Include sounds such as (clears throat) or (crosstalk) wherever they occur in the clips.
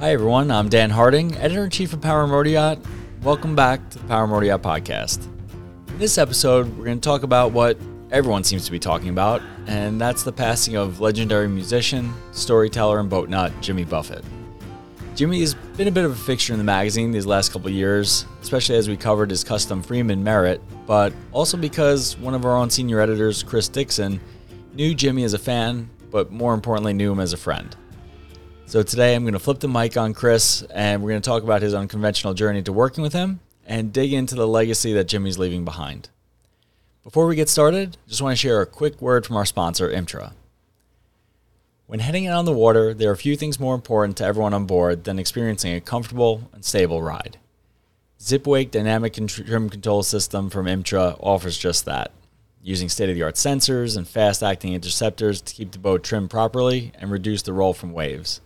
Hi, everyone. I'm Dan Harding, editor in chief of Power Yacht. Welcome back to the Power Yacht podcast. In this episode, we're going to talk about what everyone seems to be talking about, and that's the passing of legendary musician, storyteller, and boat nut Jimmy Buffett. Jimmy has been a bit of a fixture in the magazine these last couple years, especially as we covered his custom Freeman Merritt, but also because one of our own senior editors, Chris Dixon, knew Jimmy as a fan, but more importantly, knew him as a friend. So today I'm going to flip the mic on Chris and we're going to talk about his unconventional journey to working with him and dig into the legacy that Jimmy's leaving behind. Before we get started, just want to share a quick word from our sponsor, Imtra. When heading out on the water, there are a few things more important to everyone on board than experiencing a comfortable and stable ride. Zipwake Dynamic Trim Control System from Imtra offers just that, using state of the art sensors and fast acting interceptors to keep the boat trimmed properly and reduce the roll from waves.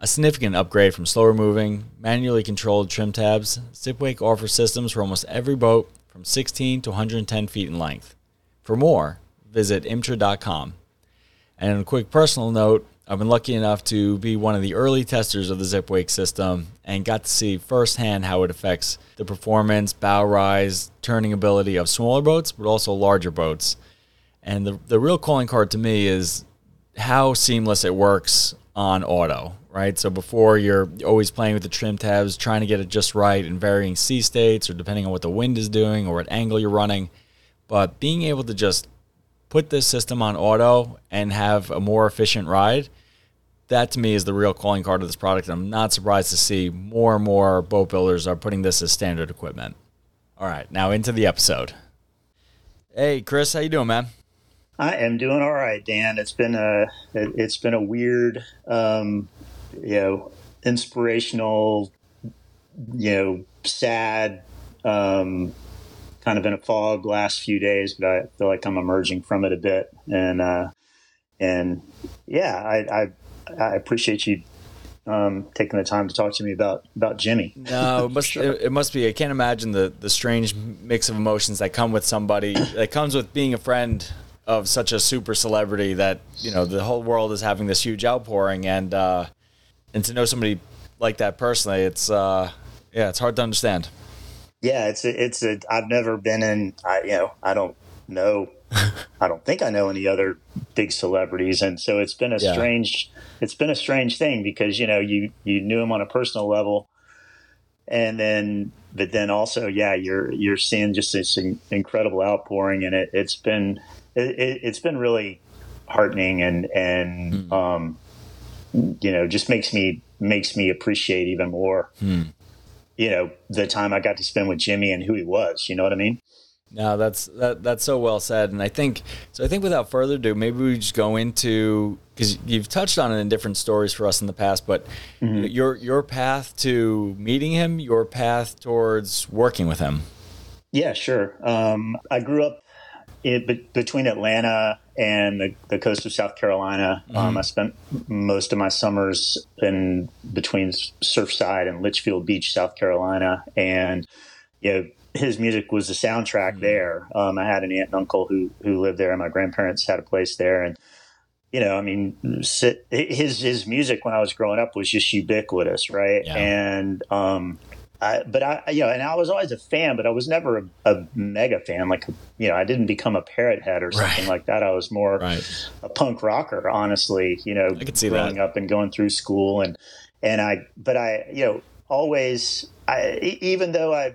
A significant upgrade from slower moving, manually controlled trim tabs, Zipwake offers systems for almost every boat from 16 to 110 feet in length. For more, visit imtra.com. And on a quick personal note, I've been lucky enough to be one of the early testers of the Zipwake system and got to see firsthand how it affects the performance, bow rise, turning ability of smaller boats, but also larger boats. And the, the real calling card to me is how seamless it works on auto right? So before you're always playing with the trim tabs, trying to get it just right in varying sea states or depending on what the wind is doing or what angle you're running. But being able to just put this system on auto and have a more efficient ride, that to me is the real calling card of this product. And I'm not surprised to see more and more boat builders are putting this as standard equipment. All right, now into the episode. Hey, Chris, how you doing, man? I am doing all right, Dan. It's been a it's been a weird um, you know, inspirational, you know, sad, um, kind of in a fog last few days, but I feel like I'm emerging from it a bit. And, uh, and yeah, I, I, I appreciate you um, taking the time to talk to me about about Jimmy. (laughs) No, it must sure. it, it, must be. I can't imagine the the strange mix of emotions that come with somebody that comes with being a friend of such a super celebrity that you know the whole world is having this huge outpouring and uh, and to know somebody like that personally, it's uh, yeah, it's hard to understand. Yeah, it's a, it's a. I've never been in. I you know I don't know. (laughs) I don't think I know any other big celebrities, and so it's been a yeah. strange. It's been a strange thing because you know you you knew him on a personal level, and then but then also yeah you're you're seeing just this incredible outpouring, and it it's been it, has been really heartening and and mm. um you know, just makes me makes me appreciate even more. Hmm. You know, the time I got to spend with Jimmy and who he was. You know what I mean? No, that's that, that's so well said, and I think so. I think without further ado, maybe we just go into because you've touched on it in different stories for us in the past, but mm-hmm. your your path to meeting him, your path towards working with him. Yeah, sure. Um, I grew up it, between Atlanta and the, the, coast of South Carolina. Um, mm-hmm. Um, I spent most of my summers in between Surfside and Litchfield Beach, South Carolina, and you know his music was the soundtrack mm-hmm. there. Um, I had an aunt and uncle who who lived there, and my grandparents had a place there, and you know, I mean, his his music when I was growing up was just ubiquitous, right? Yeah. And um, I, but I, you know, and I was always a fan, but I was never a, a, mega fan. Like, you know, I didn't become a parrot head or something right. like that. I was more right. a punk rocker, honestly, you know, I could see growing that. up and going through school and, and I, but I, you know, always, I, even though I,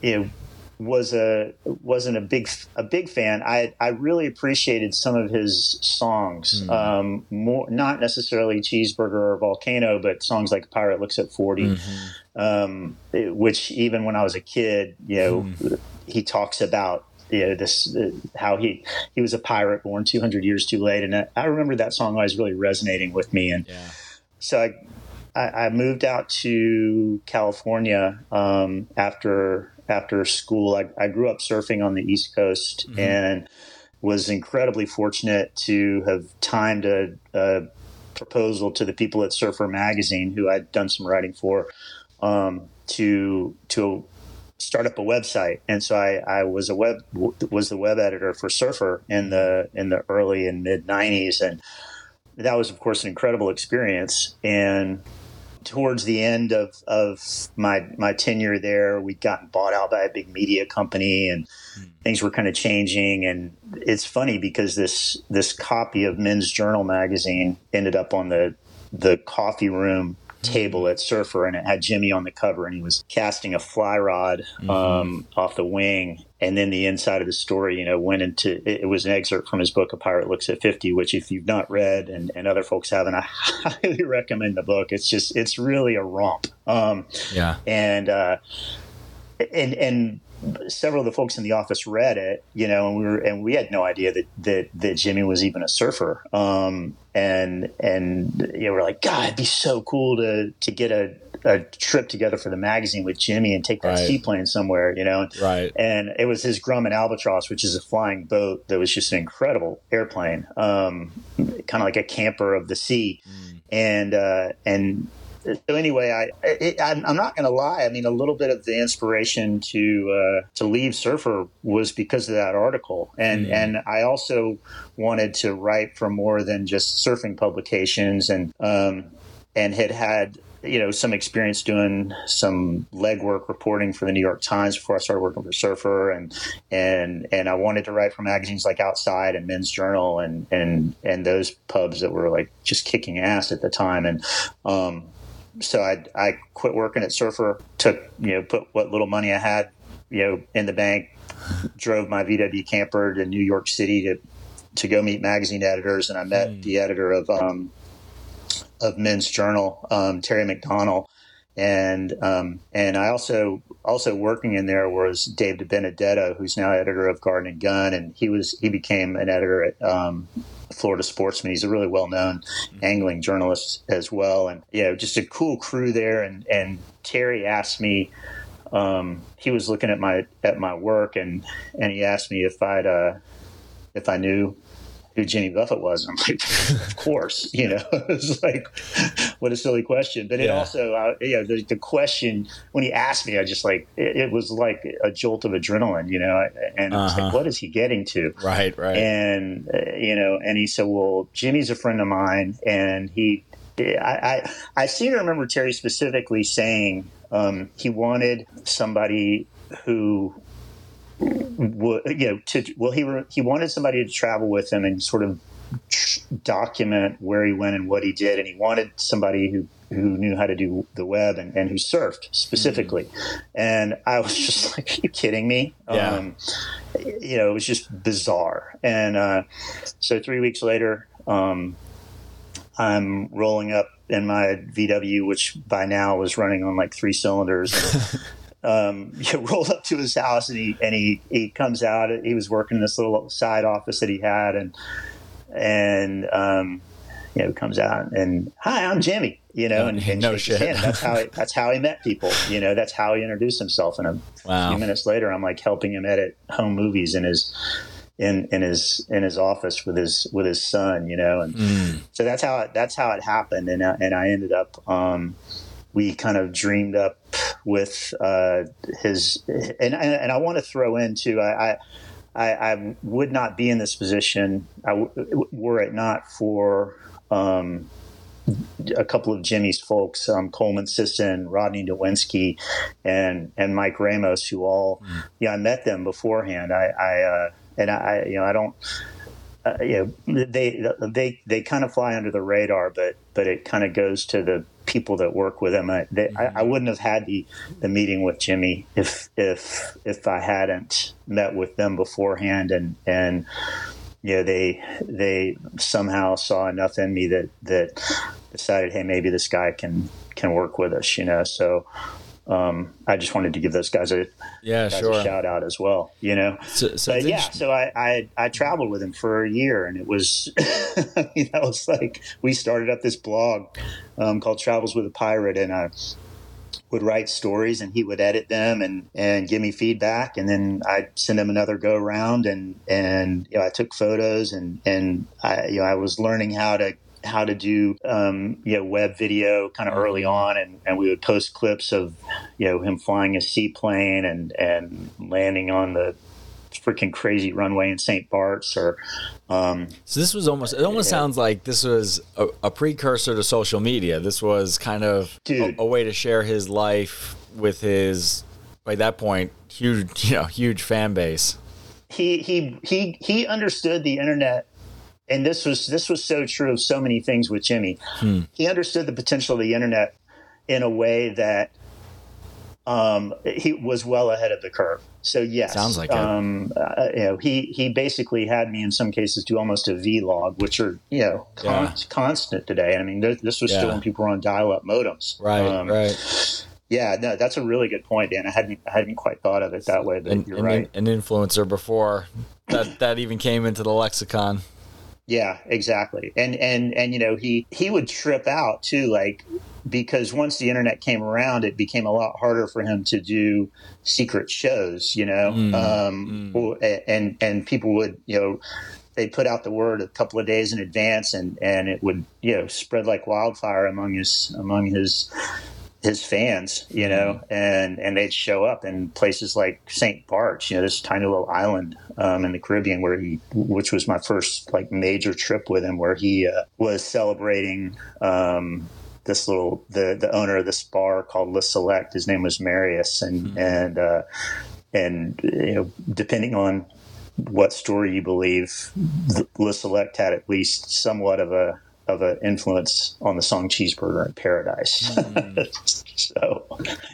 you know, was a wasn't a big a big fan. I I really appreciated some of his songs. Mm. Um, more not necessarily Cheeseburger or Volcano, but songs like Pirate Looks at 40 mm-hmm. um, which even when I was a kid, you know, mm. he talks about you know this uh, how he he was a pirate born 200 years too late, and I, I remember that song always really resonating with me, and yeah. so I. I, moved out to California um, after after school. I, I grew up surfing on the East Coast mm-hmm. and was incredibly fortunate to have timed a, a, proposal to the people at Surfer Magazine, who I'd done some writing for, um, to to start up a website. And so I, I was a web was the web editor for Surfer in the in the early and mid '90s, and that was of course an incredible experience. And towards the end of, of my my tenure there, we'd gotten bought out by a big media company, and mm. things were kind of changing. And it's funny because this this copy of Men's Journal magazine ended up on the the coffee room table at Surfer, and it had Jimmy on the cover, and he was casting a fly rod mm-hmm. um, off the wing. And then the inside of the story, you know, went into it, it, was an excerpt from his book, A Pirate Looks at 50, which, if you've not read and, and other folks haven't, (laughs) I highly recommend the book. It's just, it's really a romp. Um, yeah. And, uh, and, and, several of the folks in the office read it, you know, and we were and we had no idea that that, that Jimmy was even a surfer. Um, and and you know, we're like, God, it'd be so cool to to get a, a trip together for the magazine with Jimmy and take that right. seaplane somewhere, you know. Right. And it was his Grumman Albatross, which is a flying boat that was just an incredible airplane, um, kind of like a camper of the sea. Mm. And uh, and so anyway, I, it, I'm, I'm, not going to lie. I mean, a little bit of the inspiration to uh, to leave Surfer was because of that article, and mm. and I also wanted to write for more than just surfing publications, and um, and had had you know some experience doing some legwork reporting for the New York Times before I started working for Surfer, and and and I wanted to write for magazines like Outside and Men's Journal and and and those pubs that were like just kicking ass at the time, and um, so I I quit working at Surfer, took you know put what little money I had you know in the bank, drove my VW camper to New York City to to go meet magazine editors, and I met mm. the editor of um, of Men's Journal, um, Terry McDonell, and um, and I also also working in there was Dave DiBenedetto, who's now editor of Garden and Gun, and he was he became an editor at um, Florida Sportsman. He's a really well known mm-hmm. angling journalist as well, and yeah, just a cool crew there. And and Terry asked me. Um, he was looking at my at my work and and he asked me if I'd uh, if I knew who Jimmy Buffett was. And I'm like, of (laughs) course, you know, (laughs) it's like, what a silly question. But it yeah. also, uh, you know, the, the, question when he asked me, I just like, it, it, was like a jolt of adrenaline, you know, and uh-huh. I was like, what is he getting to? Right, right. And, uh, you know, and he said, well, Jimmy's a friend of mine and he, I, I, I seem to remember Terry specifically saying um, he wanted somebody who you know, to, well, he he wanted somebody to travel with him and sort of document where he went and what he did, and he wanted somebody who who knew how to do the web and, and who surfed specifically. Mm-hmm. And I was just (laughs) like, "Are you kidding me?" Yeah. Um, you know, it was just bizarre. And uh, so three weeks later, um, I'm rolling up in my VW, which by now was running on like three cylinders. (laughs) um, (laughs) you rolled up to his house and he and he he comes out. He was working in this little side office that he had, and and um, you know comes out and hi, I'm Jimmy. You know, and, (laughs) and no shit. That's how he, that's how he met people. You know, that's how he introduced himself. And a wow. few minutes later, I'm like helping him edit home movies in his in in his in his office with his with his son. You know, and mm. so that's how it, that's how it happened. And I, and I ended up. Um, we kind of dreamed up with uh, his, and, and I want to throw in too. I, I, I would not be in this position were it not for um, a couple of Jimmy's folks, um, Coleman Sisson, Rodney Nowinski, and and Mike Ramos, who all, mm. yeah, I met them beforehand. I, I uh, and I, you know, I don't. Uh, you know, they they they kind of fly under the radar, but but it kind of goes to the people that work with him. I, they, mm-hmm. I, I, wouldn't have had the, the meeting with Jimmy if if if I hadn't met with them beforehand and and you know they they somehow saw enough in me that that decided hey maybe this guy can can work with us you know so um, I just wanted to give those guys a yeah guys sure a shout out as well. You know, so, so yeah. So I, I, I traveled with him for a year, and it was (laughs) you know it's like we started up this blog um, called Travels with a Pirate, and I would write stories, and he would edit them and and give me feedback, and then I'd send him another go around, and and you know I took photos, and and I you know I was learning how to how to do um, you know web video kind of early on, and, and we would post clips of you know him flying a seaplane and and landing on the freaking crazy runway in St. Bart's or. Um, so this was almost. It almost yeah. sounds like this was a, a, precursor to social media. This was kind of a, a, way to share his life with his. By that point, huge, you know, huge fan base. He he he he understood the internet and this was this was so true of so many things with Jimmy. Hmm. He understood the potential of the internet in a way that um, he was well ahead of the curve. So yes, sounds like um, it. Uh, you know, he he basically had me in some cases do almost a vlog, which are you know con- yeah. constant today. I mean, this was yeah. still when people were on dial-up modems. Right, um, right. Yeah, no, that's a really good point, Dan. I hadn't I hadn't quite thought of it that way, but an, you're an, right. An influencer before that that even came into the lexicon. Yeah, exactly. And and and you know, he he would trip out too like because once the internet came around, it became a lot harder for him to do secret shows, you know. Mm, um, mm. and and people would, you know, they put out the word a couple of days in advance and and it would, you know, spread like wildfire among his among his his fans, you know, mm-hmm. and and they'd show up in places like St. Bart's, you know, this tiny little island um, in the Caribbean where he, which was my first like major trip with him, where he uh, was celebrating um, this little the the owner of this bar called Le Select. His name was Marius, and mm-hmm. and uh, and you know, depending on what story you believe, Le Select had at least somewhat of a of an influence on the song Cheeseburger in Paradise. Mm. (laughs) so,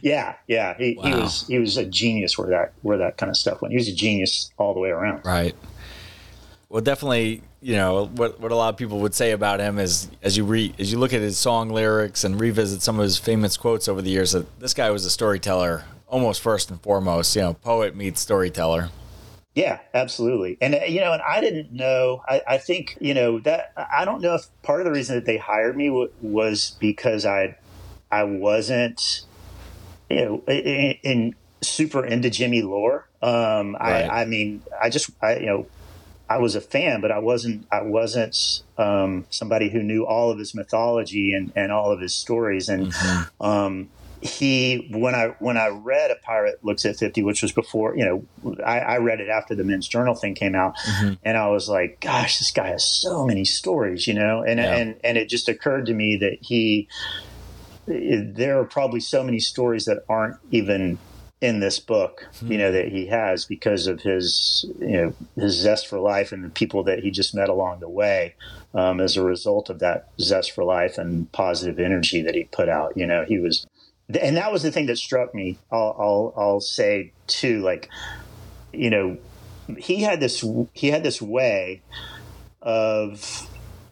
yeah, yeah, he, wow. he, was he was a genius where that where that kind of stuff went. He was a genius all the way around. Right. Well, definitely, you know what what a lot of people would say about him is as you read as you look at his song lyrics and revisit some of his famous quotes over the years that this guy was a storyteller almost first and foremost. You know, poet meets storyteller. Yeah, absolutely. And, uh, you know, and I didn't know, I, I, think, you know, that I don't know if part of the reason that they hired me w- was because I, I wasn't, you know, in, in super into Jimmy lore. Um, right. I, I mean, I just, I, you know, I was a fan, but I wasn't, I wasn't, um, somebody who knew all of his mythology and, and all of his stories. And, mm-hmm. um, he when I when I read a pirate looks at fifty, which was before you know I, I read it after the Men's Journal thing came out, mm-hmm. and I was like, gosh, this guy has so many stories, you know, and yeah. and and it just occurred to me that he there are probably so many stories that aren't even in this book, you know, that he has because of his, you know, his zest for life and the people that he just met along the way um, as a result of that zest for life and positive energy that he put out. You know, he was and that was the thing that struck me. I'll, I'll, I'll say too, like, you know, he had this, he had this way of,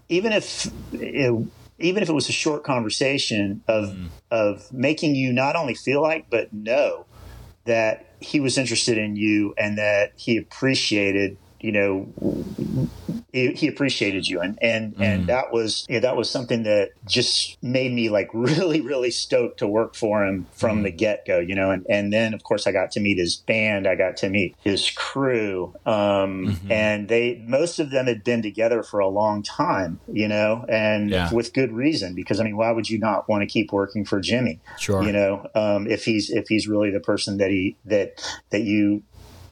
even if, it, even if it was a short conversation of, mm. of making you not only feel like, but know that he was interested in you and that he appreciated you know he, he appreciated you and and mm. and that was you know, that was something that just made me like (laughs) really really stoked to work for him from mm. the get-go you know and and then of course i got to meet his band i got to meet his crew um, mm-hmm. and they most of them had been together for a long time you know and yeah. with good reason because i mean why would you not want to keep working for jimmy sure you know um, if he's if he's really the person that he that that you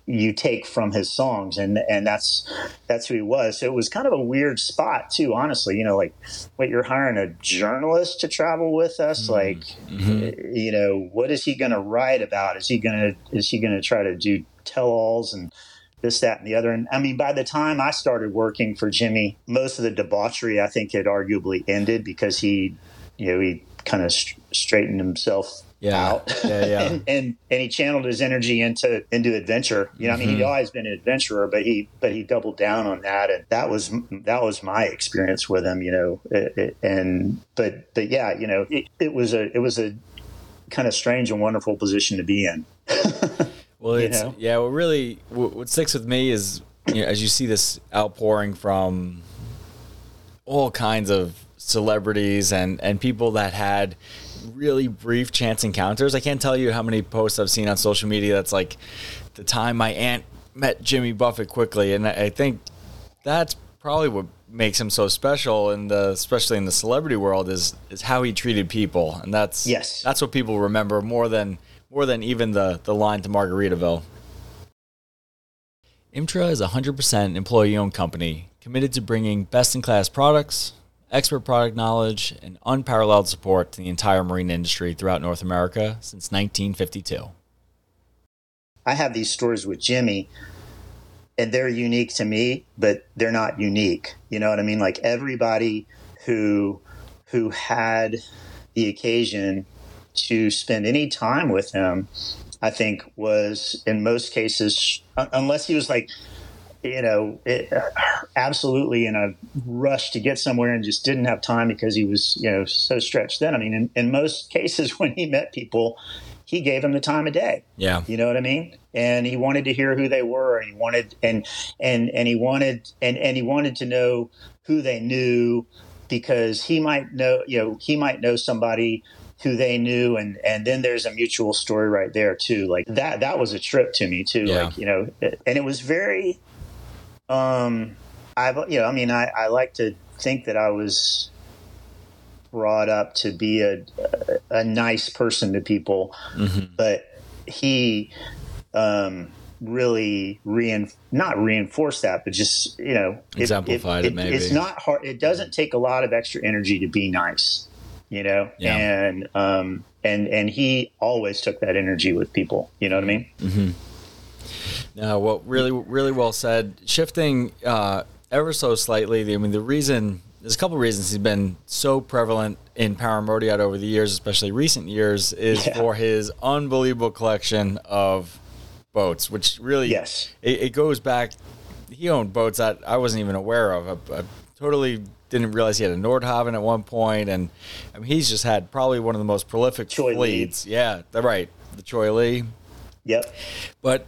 you take from his songs and and that's that's who he was so it was kind of a weird spot too honestly you know like wait you're hiring a journalist to travel with us mm-hmm. like mm-hmm. you know what is he going to write about is he going to is he going to try to do tell-alls and this that and the other and i mean by the time i started working for jimmy most of the debauchery i think had arguably ended because he you know he kind of st- straightened himself yeah. out. Yeah, yeah. (laughs) and, and, and he channeled his energy into into adventure. You know, I mean, he'd mm-hmm. always been an adventurer, but he but he doubled down on that, and that was that was my experience with him. You know, it, it, and but but yeah, you know, it, it was a it was a kind of strange and wonderful position to be in. (laughs) well, it's know? yeah. What really what sticks with me is you know, as you see this outpouring from all kinds of celebrities and and people that had really brief chance encounters. I can't tell you how many posts I've seen on social media that's like the time my aunt met Jimmy Buffett quickly, and I think that's probably what makes him so special in the especially in the celebrity world is is how he treated people, and that's yes, that's what people remember more than more than even the the line to Margaritaville. IMTRA is a 100% employee owned company committed to bringing best in class products, expert product knowledge, and unparalleled support to the entire marine industry throughout North America since 1952. I have these stories with Jimmy and they're unique to me, but they're not unique. You know what I mean? Like everybody who who had the occasion to spend any time with him, I think was in most cases, unless he was like, you know, it, absolutely in a rush to get somewhere and just didn't have time because he was, you know, so stretched thin. I mean, in, in most (laughs) cases, when he met people, he gave them the time of day. Yeah. You know what I mean? And he wanted to hear who they were and he wanted and and and he wanted and and he wanted to know who they knew because he might know, you know, he might know somebody who they knew and and then there's a mutual story right there too. Like that that was a trip to me too. Yeah. Like, you know, and it was very um I've you know, I mean I I like to think that I was brought up to be a a, nice person to people, mm-hmm. but he um, really rein not reinforced that, but just you know exemplified it, it, it, maybe it's not hard. It doesn't take a lot of extra energy to be nice, you know, yeah. and um, and and he always took that energy with people. You know what I mean? Mm-hmm. Now, what really really well said. Shifting uh, ever so slightly. I mean, the reason there's a couple reasons he's been so prevalent in Power Motoryacht over the years, especially recent years, is yeah. for his unbelievable collection of boats, which really yes, it, it, goes back. He owned boats that I wasn't even aware of. I, I totally didn't realize he had a Nordhavn at one point, and I mean, he's just had probably one of the most prolific Cheoy fleets. Lee. Yeah, right, the Cheoy Lee. Yep. But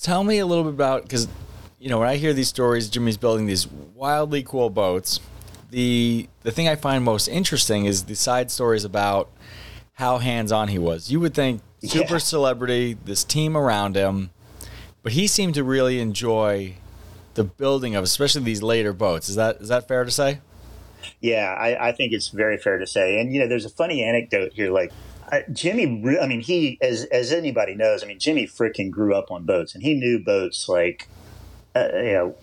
tell me a little bit about because you know when I hear these stories, Jimmy's building these wildly cool boats the the thing I find most interesting is the side stories about how hands on he was. You would think super yeah. celebrity, this team around him, but he seemed to really enjoy the building of especially these later boats. Is that is that fair to say? Yeah, I, I think it's very fair to say. And you know, there's a funny anecdote here. Like Jimmy, I mean, he as as anybody knows, I mean, Jimmy freaking grew up on boats, and he knew boats like uh, you know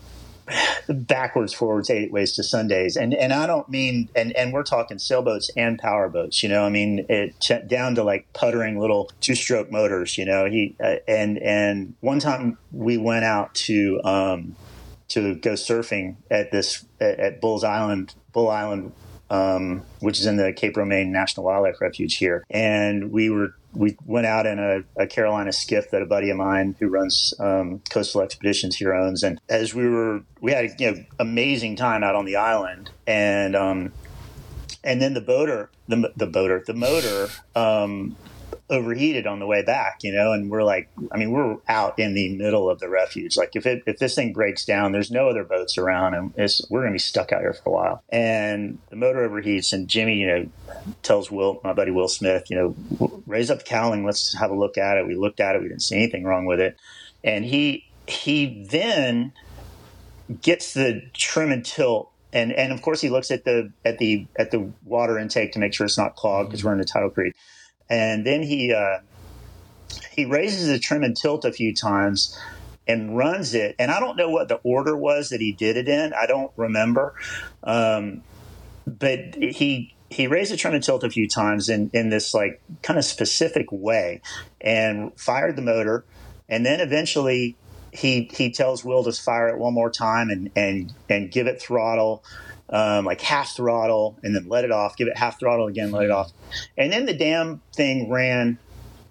(sighs) backwards, forwards, eight ways to Sundays, and and I don't mean and and we're talking sailboats and power boats. You know, I mean it down to like puttering little two stroke motors. You know, he uh, and and one time we went out to um, to go surfing at this at, at Bulls Island, Bull Island um, which is in the Cape Romain National Wildlife Refuge here. And we were we went out in a, a Carolina skiff that a buddy of mine who runs um, Coastal Expeditions here owns. And as we were, we had a you know, amazing time out on the island. And um, and then the boater, the the boater, the motor um, overheated on the way back, you know, and we're like, I mean, we're out in the middle of the refuge. Like if it, if this thing breaks down, there's no other boats around and we're going to be stuck out here for a while. And the motor overheats and Jimmy, you know, tells Will, my buddy Will Smith, you know, raise up the cowling. Let's have a look at it. We looked at it. We didn't see anything wrong with it. And he, he then gets the trim and tilt and and of course he looks at the at the at the water intake to make sure it's not clogged because we're in a tidal creek and then he uh, he raises the trim and tilt a few times and runs it. And I don't know what the order was that he did it in. I don't remember, um, but he he raised the trim and tilt a few times in in this like kind of specific way, and fired the motor, and then eventually. He, he tells Will to fire it one more time and, and, and give it throttle um, like half throttle and then let it off, give it half throttle again, let it off. And then the damn thing ran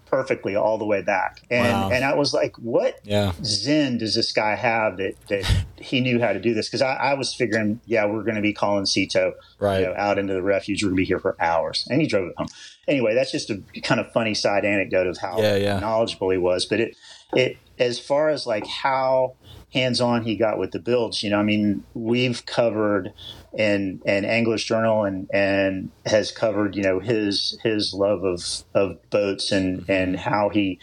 perfectly all the way back. And wow. and I was like, what yeah. zen does this guy have that, that he knew how to do this? Because I, I, was figuring, yeah, we're going to be calling Sea Tow right. You know, out into the refuge. We're going to be here for hours. And he drove it home. Anyway, that's just a kind of funny side anecdote of how yeah, yeah. knowledgeable he was. But it, it, as far as like how hands on he got with the builds, you know, I mean, we've covered and and Angler's Journal and and has covered you know his his love of of boats and mm-hmm. and how he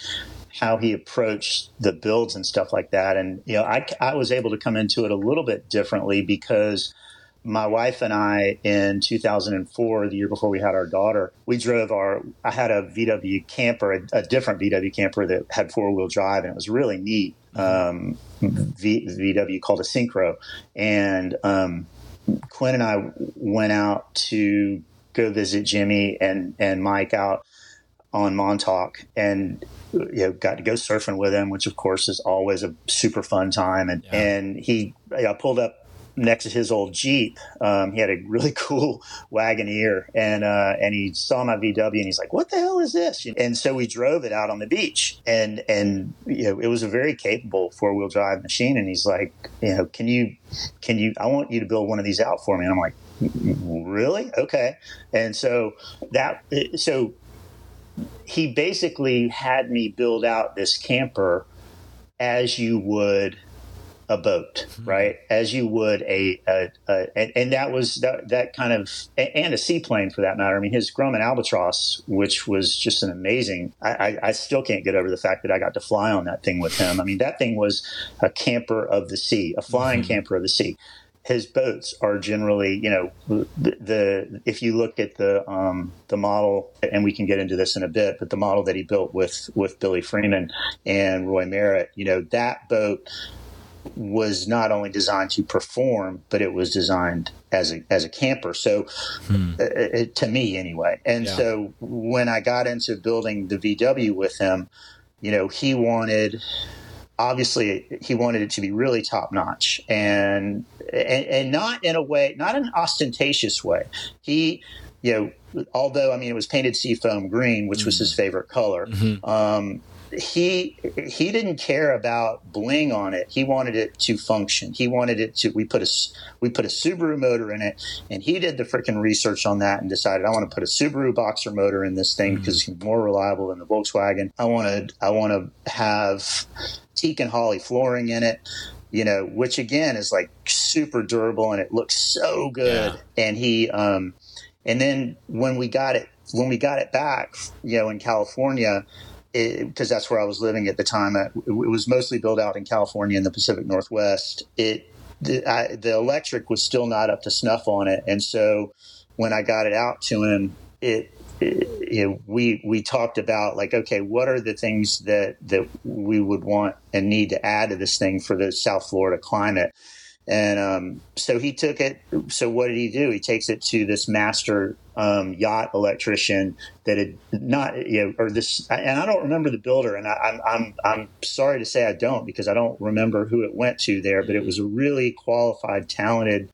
how he approached the builds and stuff like that and you know I I was able to come into it a little bit differently because my wife and I in 2004, the year before we had our daughter, we drove our. I had a VW camper, a, a different VW camper that had four wheel drive, and it was really neat. Um, v, VW called a Syncro, and um, Quinn and I went out to go visit Jimmy and and Mike out on Montauk, and you know got to go surfing with him, which of course is always a super fun time. And yeah. and he, I pulled up next to his old Jeep. Um, he had a really (laughs) cool Wagoneer, and uh, and he saw my VW, and he's like, "What the hell is this?" And so we drove it out on the beach, and and you know it was a very capable four wheel drive machine. And he's like, "You know, can you can you? I want you to build one of these out for me." And I'm like, "Really? Okay." And so that so he basically had me build out this camper as you would a boat, mm-hmm. right? As you would a, a, a and, and, that was that, that kind of and a seaplane for that matter. I mean, his Grumman Albatross, which was just an amazing. I, I, I, still can't get over the fact that I got to fly on that thing with him. I mean, that thing was a camper of the sea, a flying mm-hmm. camper of the sea. His boats are generally, you know, the, the if you look at the um, the model, and we can get into this in a bit, but the model that he built with with Billy Freeman and Roy Merritt, you know, that boat was not only designed to perform, but it was designed as a as a camper. So, hmm. uh, to me anyway. And yeah. so when I got into building the VW with him, you know, he wanted obviously he wanted it to be really top notch and, and and not in a way, not an ostentatious way. He you know, although I mean it was painted seafoam green, which was his hmm. favorite color. Mm-hmm. Um, he he didn't care about bling on it. He wanted it to function. He wanted it to. We put a we put a Subaru motor in it, and he did the freaking research on that and decided I want to put a Subaru boxer motor in this thing mm-hmm. because it's more reliable than the Volkswagen. I want to I want to have teak and holly flooring in it you know, which again is like super durable and it looks so good. Yeah. And he, um, and then when we got it, when we got it back, you know, in California, because that's where I was living at the time. It, was mostly built out in California in the Pacific Northwest. It the, I, the electric was still not up to snuff on it, and so when I got it out to him, it, it you know, we we talked about like, okay, what are the things that that we would want and need to add to this thing for the South Florida climate? And um, so he took it. So what did he do? He takes it to this master um, yacht electrician that had not, you know, or this, and I don't remember the builder, and I, am I'm I'm sorry to say I don't because I don't remember who it went to there, but it was a really qualified, talented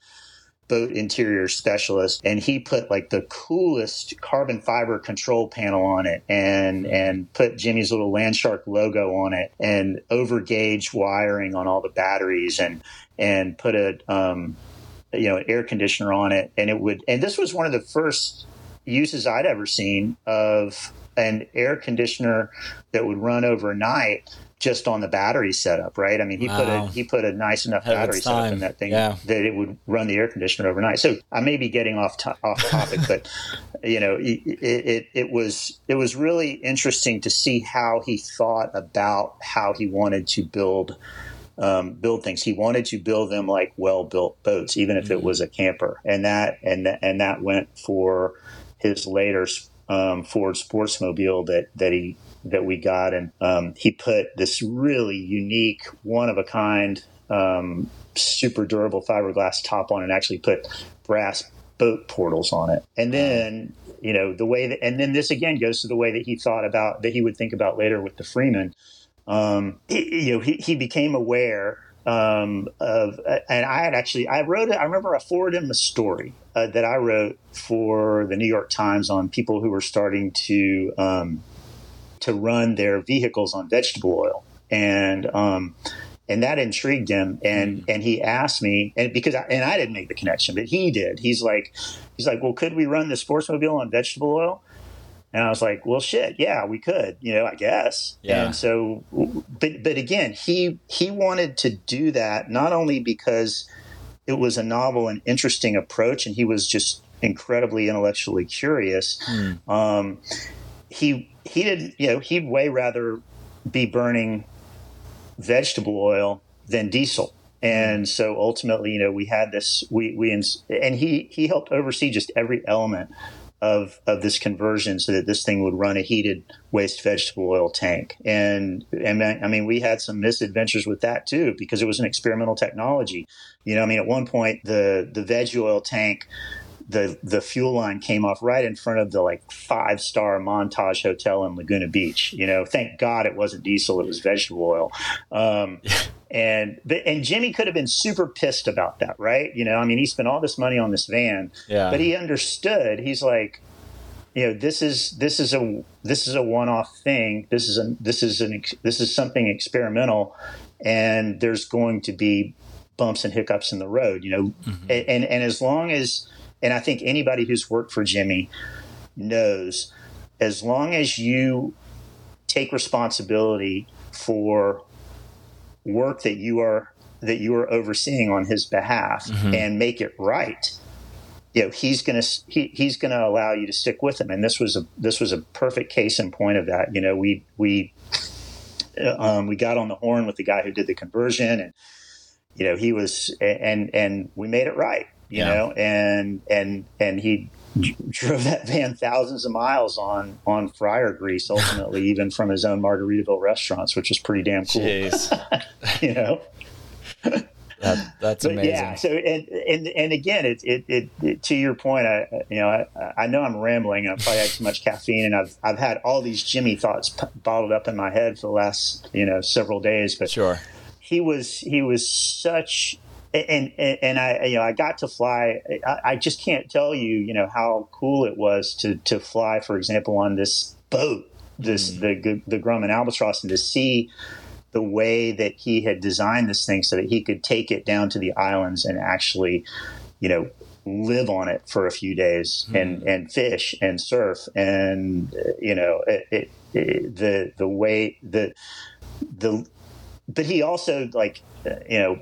boat interior specialist and he put like the coolest carbon fiber control panel on it and and put Jimmy's little Landshark logo on it and over gauge wiring on all the batteries and and put a um, you know air conditioner on it. And it would and this was one of the first uses I'd ever seen of an air conditioner that would run overnight just on the battery setup, right? I mean, he wow. put a he put a nice enough Ahead battery setup in that thing yeah. that it would run the air conditioner overnight. So I may be getting off to, off topic, but (laughs) you know, it, it it was it was really interesting to see how he thought about how he wanted to build um, build things. He wanted to build them like well built boats, even if mm-hmm. it was a camper, and that and and that went for his later um, Ford Sportsmobile that that he that we got, and um, he put this really unique, one of a kind, um, super durable fiberglass top on, and actually put brass boat portals on it, and then you know the way that and then this again goes to the way that he thought about that he would think about later with the freeman. Um, he, you know, he, he became aware um, of, and I had actually, I wrote it, I remember I forwarded him a story uh, that I wrote for the New York Times on people who were starting to, um, to run their vehicles on vegetable oil. And, um, and that intrigued him. And, mm. and he asked me, and because, I, and I didn't make the connection, but he did. He's like, he's like, well, could we run the Sportsmobile on vegetable oil? And I was like, well, shit, yeah, we could, you know, I guess. Yeah. And so, but but again, he he wanted to do that not only because it was a novel and interesting approach, and he was just incredibly intellectually curious. Mm. Um, he he did, you know, he'd way rather be burning vegetable oil than diesel And so ultimately, you know, we had this, we, we, and he, he helped oversee just every element of, of this conversion so that this thing would run a heated waste vegetable oil tank. And, and I mean, we had some misadventures with that too, because it was an experimental technology. You know, I mean, at one point the, the veg oil tank, the the fuel line came off right in front of the like five star Montage Hotel in Laguna Beach. You know, thank God it wasn't diesel; it was vegetable oil. Um, (laughs) and and Jimmy could have been super pissed about that, right? You know, I mean, he spent all this money on this van, yeah. but he understood. He's like, you know, this is this is a this is a one off thing. This is a this is an this is something experimental, and there's going to be bumps and hiccups in the road. You know, mm-hmm. and and as long as and I think anybody who's worked for Jimmy knows as long as you take responsibility for work that you are that you are overseeing on his behalf mm-hmm. and make it right you know he's going to he, he's going to allow you to stick with him and this was a this was a perfect case in point of that you know we we uh, um, we got on the horn with the guy who did the conversion and you know he was and and we made it right you yeah. know, and and and he (laughs) drove that van thousands of miles on on fryer grease ultimately even from his own margaritaville restaurants which is pretty damn cool. (laughs) You know? That, that's but amazing. yeah so and and, and again it, it, it, it to your point i you know I, I know i'm rambling. I've probably had too much caffeine and i've i've had all these jimmy thoughts p- bottled up in my head for the last you know several days but sure. he was he was such and, and, and I you know I got to fly. I, I, just can't tell you you know how cool it was to to fly, for example, on this boat, this mm. the the Grumman Albatross, and to see the way that he had designed this thing so that he could take it down to the islands and actually, you know, live on it for a few days mm. and and fish and surf and you know it, it, it, the the way the the but he also like you know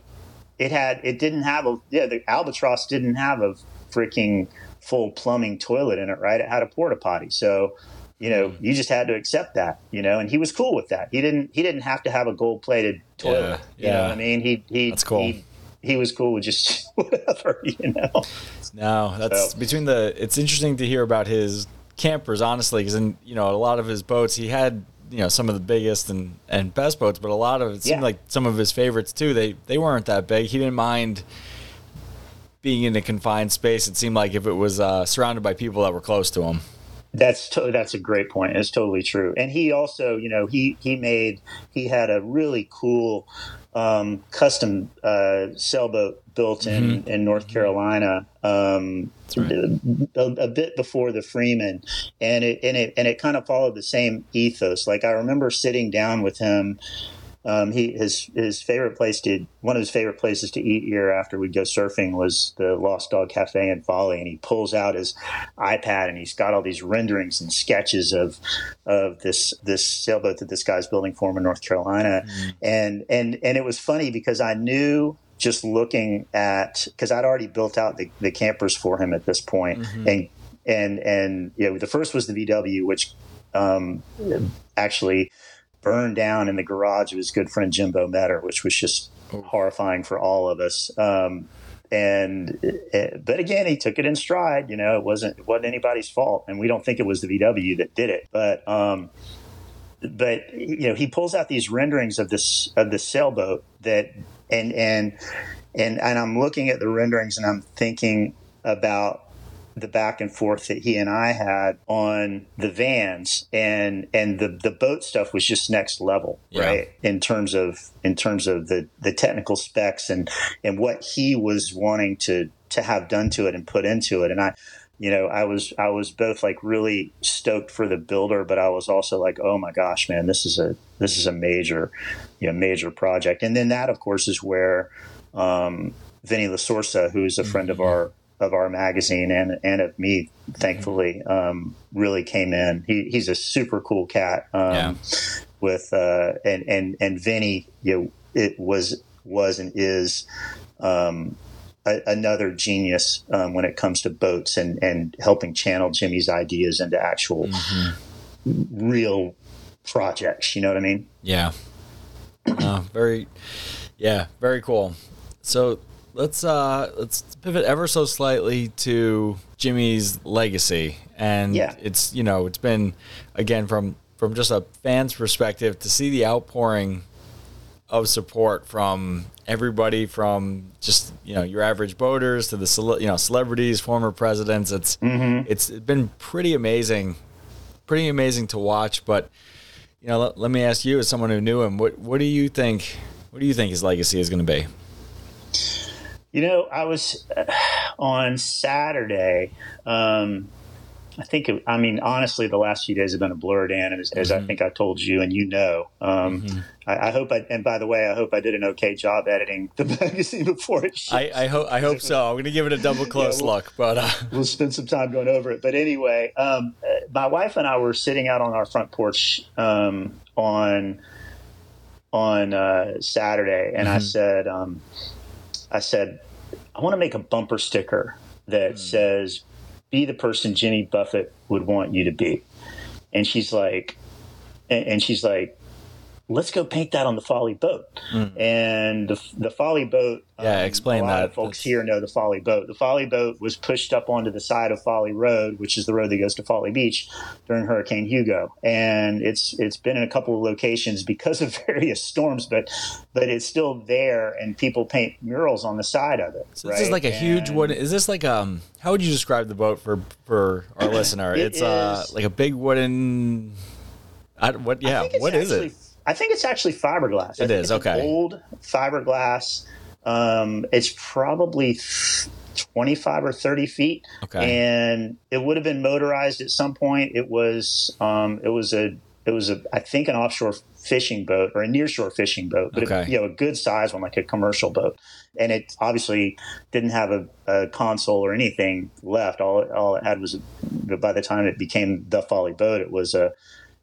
it had it didn't have a yeah the albatross didn't have a freaking full plumbing toilet in it right it had a porta potty so you know mm. you just had to accept that you know and he was cool with that he didn't he didn't have to have a gold plated toilet yeah, you yeah. know what i mean he he that's cool he, he was cool with just (laughs) whatever you know no that's so. between the it's interesting to hear about his campers honestly because in you know a lot of his boats he had you know some of the biggest and, and best boats, but a lot of it seemed yeah. like some of his favorites too. They they weren't that big. He didn't mind being in a confined space. It seemed like if it was uh, surrounded by people that were close to him. That's to, that's a great point. It's totally true. And he also, you know, he he made he had a really cool um, custom uh, sailboat built in, mm-hmm. in North. Carolina um, right. a, a, bit before the Freeman, and it and it and it kind of followed the same ethos. Like I remember sitting down with him um, he his his favorite place to one of his favorite places to eat here after we'd go surfing was the Lost Dog Cafe in Folly, and he pulls out his iPad and he's got all these renderings and sketches of of this this sailboat that this guy's building for him in North Carolina, mm-hmm. and and and it was funny because I knew just looking at because I'd already built out the, the campers for him at this point, mm-hmm. and and and you know the first was the VW, which um, actually burned down in the garage of his good friend Jimbo Metter, which was just oh. horrifying for all of us. Um, and uh, but again, he took it in stride. You know, it wasn't it wasn't anybody's fault, and we don't think it was the VW that did it. But um, but you know, he pulls out these renderings of this of the sailboat that and and and and I'm looking at the renderings and I'm thinking about the back and forth that he and I had on the vans and and the the boat stuff was just next level, yeah. right? In terms of in terms of the the technical specs and and what he was wanting to to have done to it and put into it. And I you know, I was I was both like really stoked for the builder, but I was also like, oh my gosh, man, this is a this is a major, you know, major project. And then that, of course, is where um, Vinny Lasorsa, who is a friend mm-hmm. of our of our magazine and and of me, thankfully, um, really came in. He, he's a super cool cat. Um, yeah. With uh, and and and Vinny, you know, it was was and is um, a, another genius um, when it comes to boats and and helping channel Jimmy's ideas into actual mm-hmm. real projects. You know what I mean? Yeah. Uh, very, yeah, very cool. So let's uh let's pivot ever so slightly to Jimmy's legacy, and Yeah. it's you know it's been again from from just a fan's perspective to see the outpouring of support from everybody from just you know your average voters to the cele- you know celebrities, former presidents. It's it's been pretty amazing, pretty amazing to watch. But you know, let, let me ask you, as someone who knew him, what what do you think? What do you think his legacy is going to be? You know, I was uh, on Saturday. Um, I think, it, I mean, honestly, the last few days have been a blur, Dan, as, as I think I told you, and you know. Um, I, I hope I, and by the way, I hope I did an okay job editing the (laughs) magazine before it shipped. I, I hope I hope so. I'm going to give it a double (laughs) close well- look, but uh, (laughs) we'll spend some time going over it. But anyway, um, uh, my wife and I were sitting out on our front porch um, on on uh, Saturday, and I said, um, I said, I want to make a bumper sticker that says, "Be the person Jimmy Buffett would want you to be." And she's like, and, she's like. Let's go paint that on the Folly boat, and the the Folly boat. Yeah, explain a lot that. Of folks That's- here know the Folly boat. The Folly boat was pushed up onto the side of Folly Road, which is the road that goes to Folly Beach during Hurricane Hugo, and it's it's been in a couple of locations because of (laughs) various storms, but but it's still there, and people paint murals on the side of it. so this is like a huge And- wooden. Is this like um? How would you describe the boat for for our (clears throat) listener? It it's uh like a big wooden. I, what? Yeah. What is it? I think it's actually fiberglass. It is, it's okay. old fiberglass. Um, it's probably 25 or 30 feet. Okay. And it would have been motorized at some point. It was, um, it was a, it was a, I think an offshore fishing boat or a nearshore fishing boat, but Okay. it, you know, a good size one, like a commercial boat. And it obviously didn't have a, a console or anything left. All, it- all it had was, a, by the time it became the Folly boat, it was a,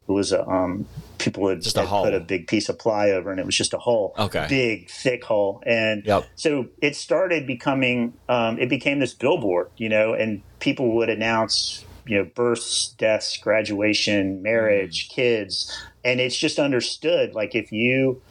it was a, um, people had, Just a had put a big piece of ply over and it was just a hull. Okay. Big, thick hole And Yep. so it started becoming, um, it became this billboard, you know, and people would announce, you know, births, deaths, graduation, marriage, kids. And it's just understood. Like if you,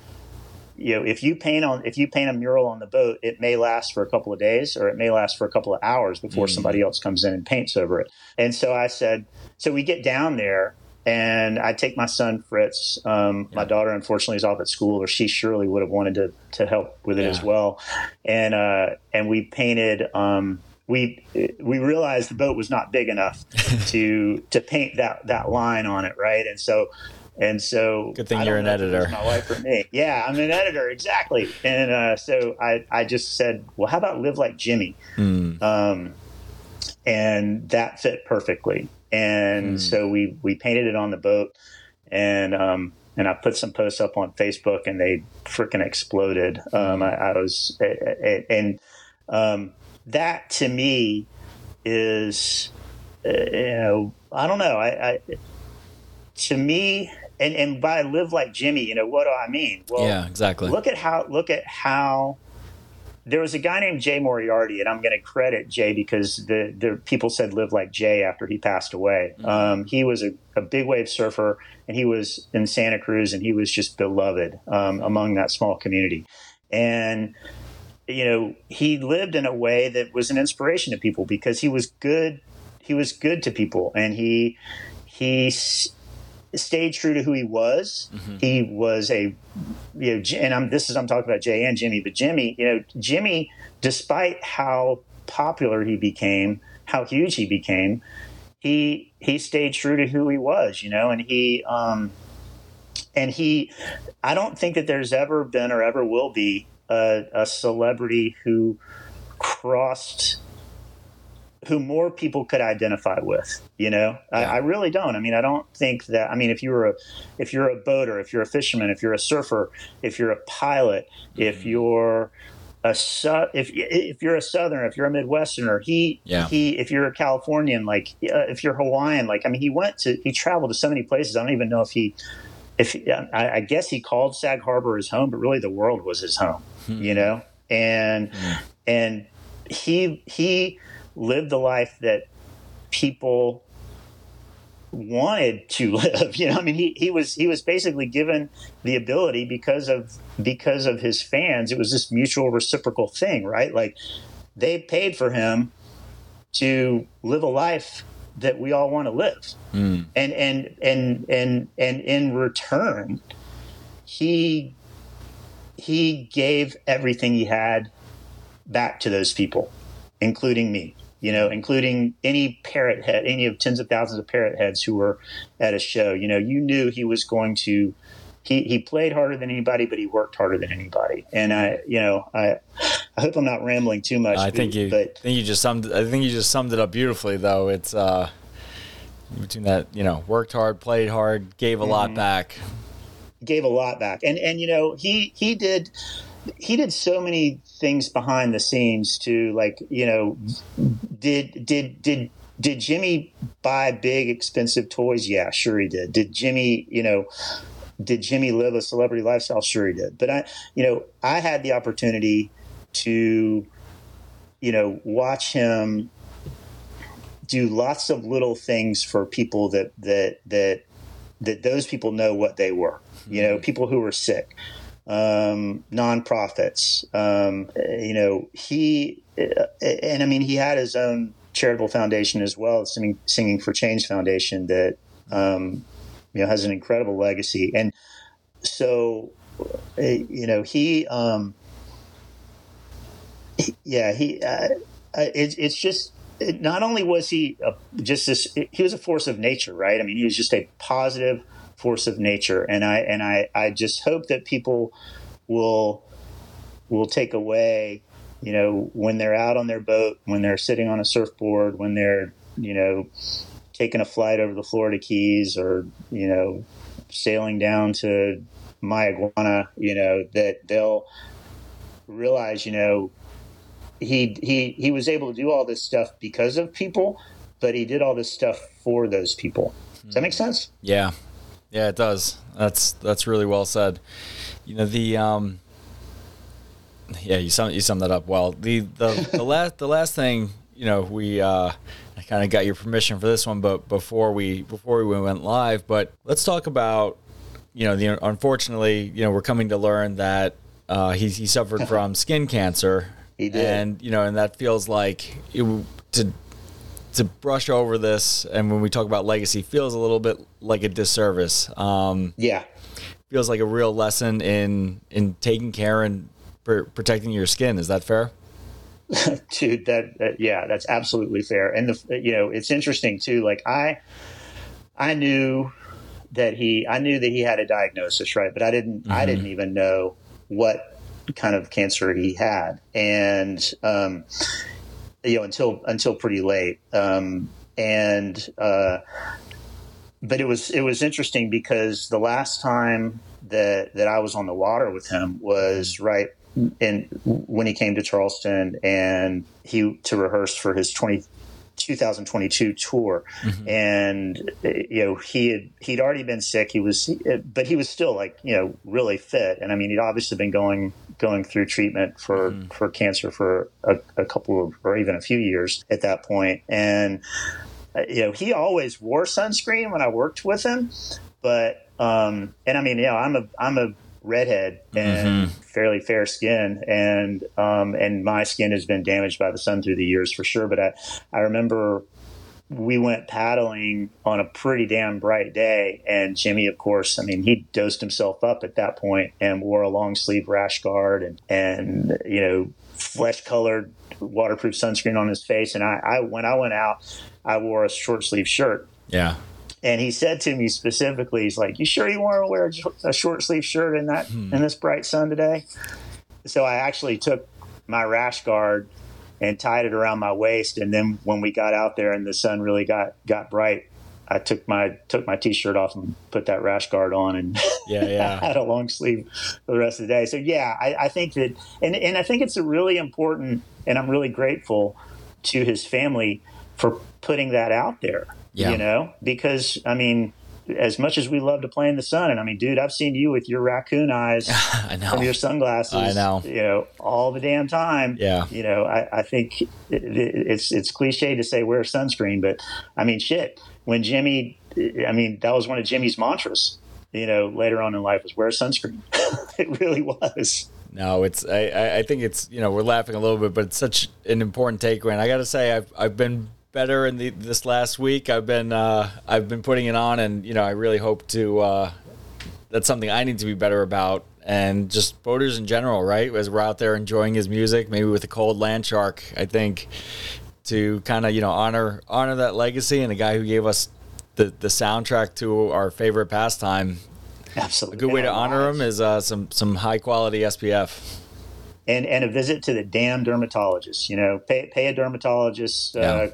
you know, if you paint on, if you paint a mural on the boat, it may last for a couple of days or it may last for a couple of hours before somebody else comes in and paints over it. And so I said, so we get down there and I take my son Fritz. Um, My daughter, unfortunately, is off at school, or she surely would have wanted to to help with it Yeah. as well. And uh, and we painted. Um, we we realized the boat was not big enough (laughs) to to paint that that line on it, right? And so. And so, Good thing you're an know if it was editor. My wife or me? Yeah, I'm an editor, exactly. And uh, so I, I just said, well, how about live like Jimmy? Hmm. um, and that fit perfectly. And Hmm. so we we painted it on the boat, and um, and I put some posts up on Facebook, and they freaking exploded. Um, I, I was and um, that to me is uh, you know I don't know I, I to me and and by live like Jimmy, you know what do I mean? Well, yeah. Exactly. look at how look at how there was a guy named Jay Moriarty, and I'm going to credit Jay because the the people said live like Jay after he passed away. Um, he was a, a big wave surfer, and he was in Santa Cruz, and he was just beloved um, among that small community. And you know, he lived in a way that was an inspiration to people because he was good. He was good to people, and he he stayed true to who he was. He was a you know, and I'm this is I'm talking about Jay and Jimmy, but Jimmy, you know, Jimmy, despite how popular he became, how huge he became, he he stayed true to who he was, you know, and he um and he I don't think that there's ever been or ever will be a, a celebrity who crossed who more people could identify with. You know, I, Yeah. I really don't. I mean, I don't think that. I mean, if you're a if you're a boater, if you're a fisherman, if you're a surfer, if you're a pilot, if mm-hmm. you're a su- if if you're a southerner, if you're a midwesterner, he Yeah. he if you're a Californian, like uh, if you're Hawaiian, like I mean, he went to he traveled to so many places. I don't even know if he if I, I guess he called Sag Harbor his home, but really the world was his home. Hmm. You know, and hmm. and he he lived the life that people wanted to (laughs) live. You know, I mean, he, he was he was basically given the ability because of because of his fans. It was this mutual reciprocal thing, right? Like they paid for him to live a life that we all want to live, mm. and and and and and in return, he he gave everything he had back to those people, including me you know, including any parrot head, any of tens of thousands of parrot heads who were at a show. You know, you knew he was going to. He, he played harder than anybody, but he worked harder than anybody. And I, you know, I, I hope I'm not rambling too much. I think you, but I think you just summed. I think you just summed it up beautifully, though. It's uh, between that, you know, worked hard, played hard, gave a mm-hmm. lot back. Gave a lot back, and and you know, he he did he did so many things behind the scenes to Like you know, did did did did Jimmy buy big expensive toys? Yeah, sure he did. Did Jimmy you know? Did Jimmy live a celebrity lifestyle? Sure he did. But I you know I had the opportunity to you know watch him do lots of little things for people that that that that those people know what they were. You know, mm-hmm. people who were sick um, nonprofits. Um, you know, he and I mean he had his own charitable foundation as well, Singing, Singing for Change Foundation, that um, you know has an incredible legacy. And so, you know, he, um, yeah, he. Uh, it, it's just not only was he a, just this, he was a force of nature, right? I mean, he was just a positive force of nature. And I and I, I just hope that people will will take away, you know, when they're out on their boat, when they're sitting on a surfboard, when they're, you know, taking a flight over the Florida Keys or, you know, sailing down to Mayaguana, you know, that they'll realize, you know, he he he was able to do all this stuff because of people, but he did all this stuff for those people. Does that make hmm. sense? Yeah, yeah, it does. That's that's really well said. You know the um, yeah, you sum you summed that up well. The the the last (laughs) the last thing you know we uh, I kind of got your permission for this one, but before we before we went live, but let's talk about you know the unfortunately you know we're coming to learn that uh, he he suffered (laughs) from skin cancer. He did, and you know, and that feels like it, to to brush over this, and when we talk about legacy, feels a little bit like a disservice. Um, yeah, feels like a real lesson in in taking care and pr- protecting your skin. Is that fair? (laughs) Dude, that, that yeah, that's absolutely fair. And the you know, it's interesting too. Like I, I knew that he, I knew that he had a diagnosis, right? But I didn't, mm-hmm. I didn't even know what kind of cancer he had, and um, you know until until pretty late. Um, and uh, but it was it was interesting because the last time that that I was on the water with him was right in when he came to Charleston and he to rehearse for his 20 2022 tour. Mm-hmm. and you know he had he'd already been sick. He was but he was still like you know really fit. And i mean he'd obviously been going going through treatment for mm-hmm. for cancer for a, a, couple of or even a few years at that point. And uh, you know he always wore sunscreen when i worked with him. But um and i mean you know i'm a i'm a redhead and mm-hmm. fairly fair skin, and um, and my skin has been damaged by the sun through the years for sure. But I I remember we went paddling on a pretty damn bright day, and Jimmy, of course, I mean, he dosed himself up at that point and wore a long sleeve rash guard and and you know flesh colored waterproof sunscreen on his face. And I, I when I went out, I wore a short sleeve shirt. Yeah. And he said to me specifically, he's like, "You sure you want to wear a short sleeve shirt in that hmm. in this bright sun today?" So I actually took my rash guard and tied it around my waist, and then when we got out there and the sun really got got bright, I took my took my t-shirt off and put that rash guard on, and (laughs) yeah, yeah, had a long sleeve for the rest of the day. So yeah, I, I think that, and and I think it's a really important, and I'm really grateful to his family for putting that out there. Yeah. You know, because I mean, as much as we love to play in the sun, and I mean, dude, I've seen you with your raccoon eyes (laughs) I know. from your sunglasses. I know. You know, all the damn time. Yeah. You know, I, I think it, it's it's cliche to say wear sunscreen, but I mean, shit. When Jimmy I mean, that was one of Jimmy's mantras. You know, later on in life was wear sunscreen. (laughs) it really was. No, it's I, I think it's you know we're laughing a little bit, but it's such an important takeaway. And I got to say, I've I've been better in the this last week. I've been uh, I've been putting it on, and you know I really hope to. Uh, that's something I need to be better about, and just boaters in general, right? As we're out there enjoying his music, maybe with a cold land shark, I think to kind of you know honor honor that legacy and the guy who gave us the the soundtrack to our favorite pastime. Absolutely, a good way to honor him is uh, some some high quality SPF. And and a visit to the damn dermatologist. You know, pay pay a dermatologist. Uh, yeah.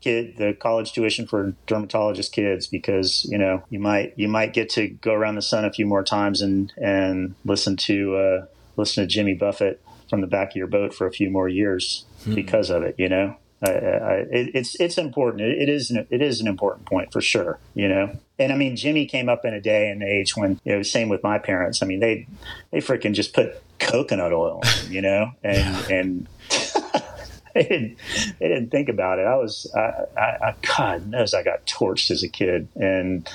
Kid the college tuition for dermatologist kids because you know you might you might get to go around the sun a few more times and and listen to uh, listen to Jimmy Buffett from the back of your boat for a few more years hmm. because of it. You know, I, I, it, it's it's important. It, it is an, it is an important point for sure. You know, and I mean Jimmy came up in a day and age when you know same with my parents. I mean they they freaking just put coconut oil, you know, and (laughs) and. (laughs) (laughs) they didn't, they didn't think about it. I was, I, I, God knows I got torched as a kid and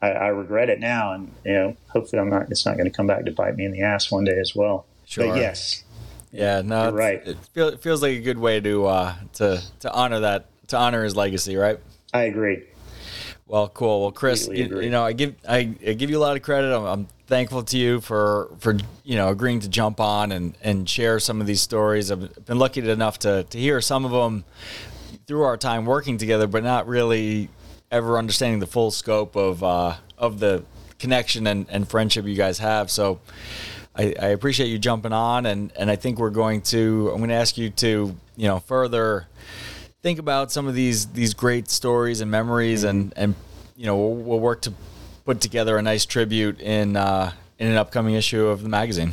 I, I regret it now. And, you know, hopefully I'm not, it's not going to come back to bite me in the ass one day as well. Sure. But yes, yeah, no, right. It, feel, it feels like a good way to uh, to to honor that to honor his legacy, right? I agree. Well, cool. Well, Chris, you, you, know, I give I, I, give you a lot of credit. I'm, I'm, thankful to you for for you know agreeing to jump on and and share some of these stories. I've been lucky enough to to hear some of them through our time working together, but not really ever understanding the full scope of uh, of the connection and, and friendship you guys have. So I, I appreciate you jumping on, and, and I think we're going to. I'm going to ask you to you know further think about some of these these great stories and memories, and and you know we'll, we'll work to put together a nice tribute in uh, in an upcoming issue of the magazine.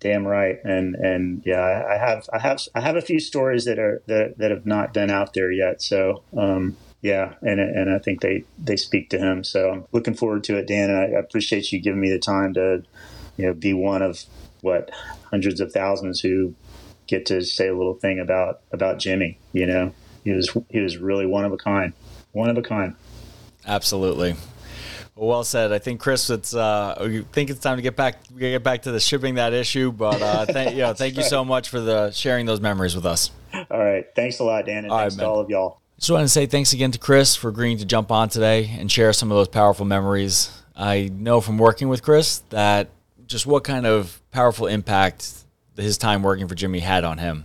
Damn right, and and yeah, I have I have I have a few stories that are that, that have not been out there yet. So um, yeah, and and I think they they speak to him. So I'm looking forward to it, Dan. And I appreciate you giving me the time to you know, be one of what hundreds of thousands who get to say a little thing about about Jimmy. You know, he was he was really one of a kind, one of a kind. Absolutely. Well, said. I think Chris, it's uh, I think it's time to get back get back to the shipping that issue. But uh, (laughs) thank you, know, thank you so much for the sharing those memories with us. All right, thanks a lot, Dan, and all thanks right, to all of y'all. Just want to say thanks again to Chris for agreeing to jump on today and share some of those powerful memories. I know from working with Chris that just what kind of powerful impact his time working for Jimmy had on him.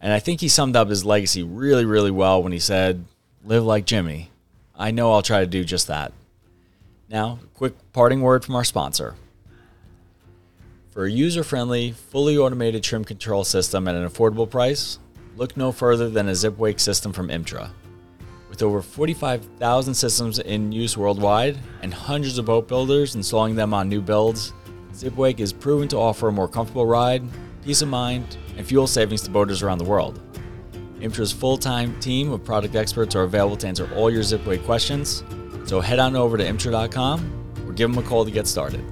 And I think he summed up his legacy really, really well when he said, Live like Jimmy. I know I'll try to do just that. Now, quick parting word from our sponsor. For a user friendly, fully automated trim control system at an affordable price, look no further than a Zipwake system from Imtra. With over 45,000 systems in use worldwide and hundreds of boat builders installing them on new builds, Zipwake is proven to offer a more comfortable ride, peace of mind, and fuel savings to boaters around the world. Imtra's full time team of product experts are available to answer all your Zipwake questions, so head on over to imtra.com or give them a call to get started.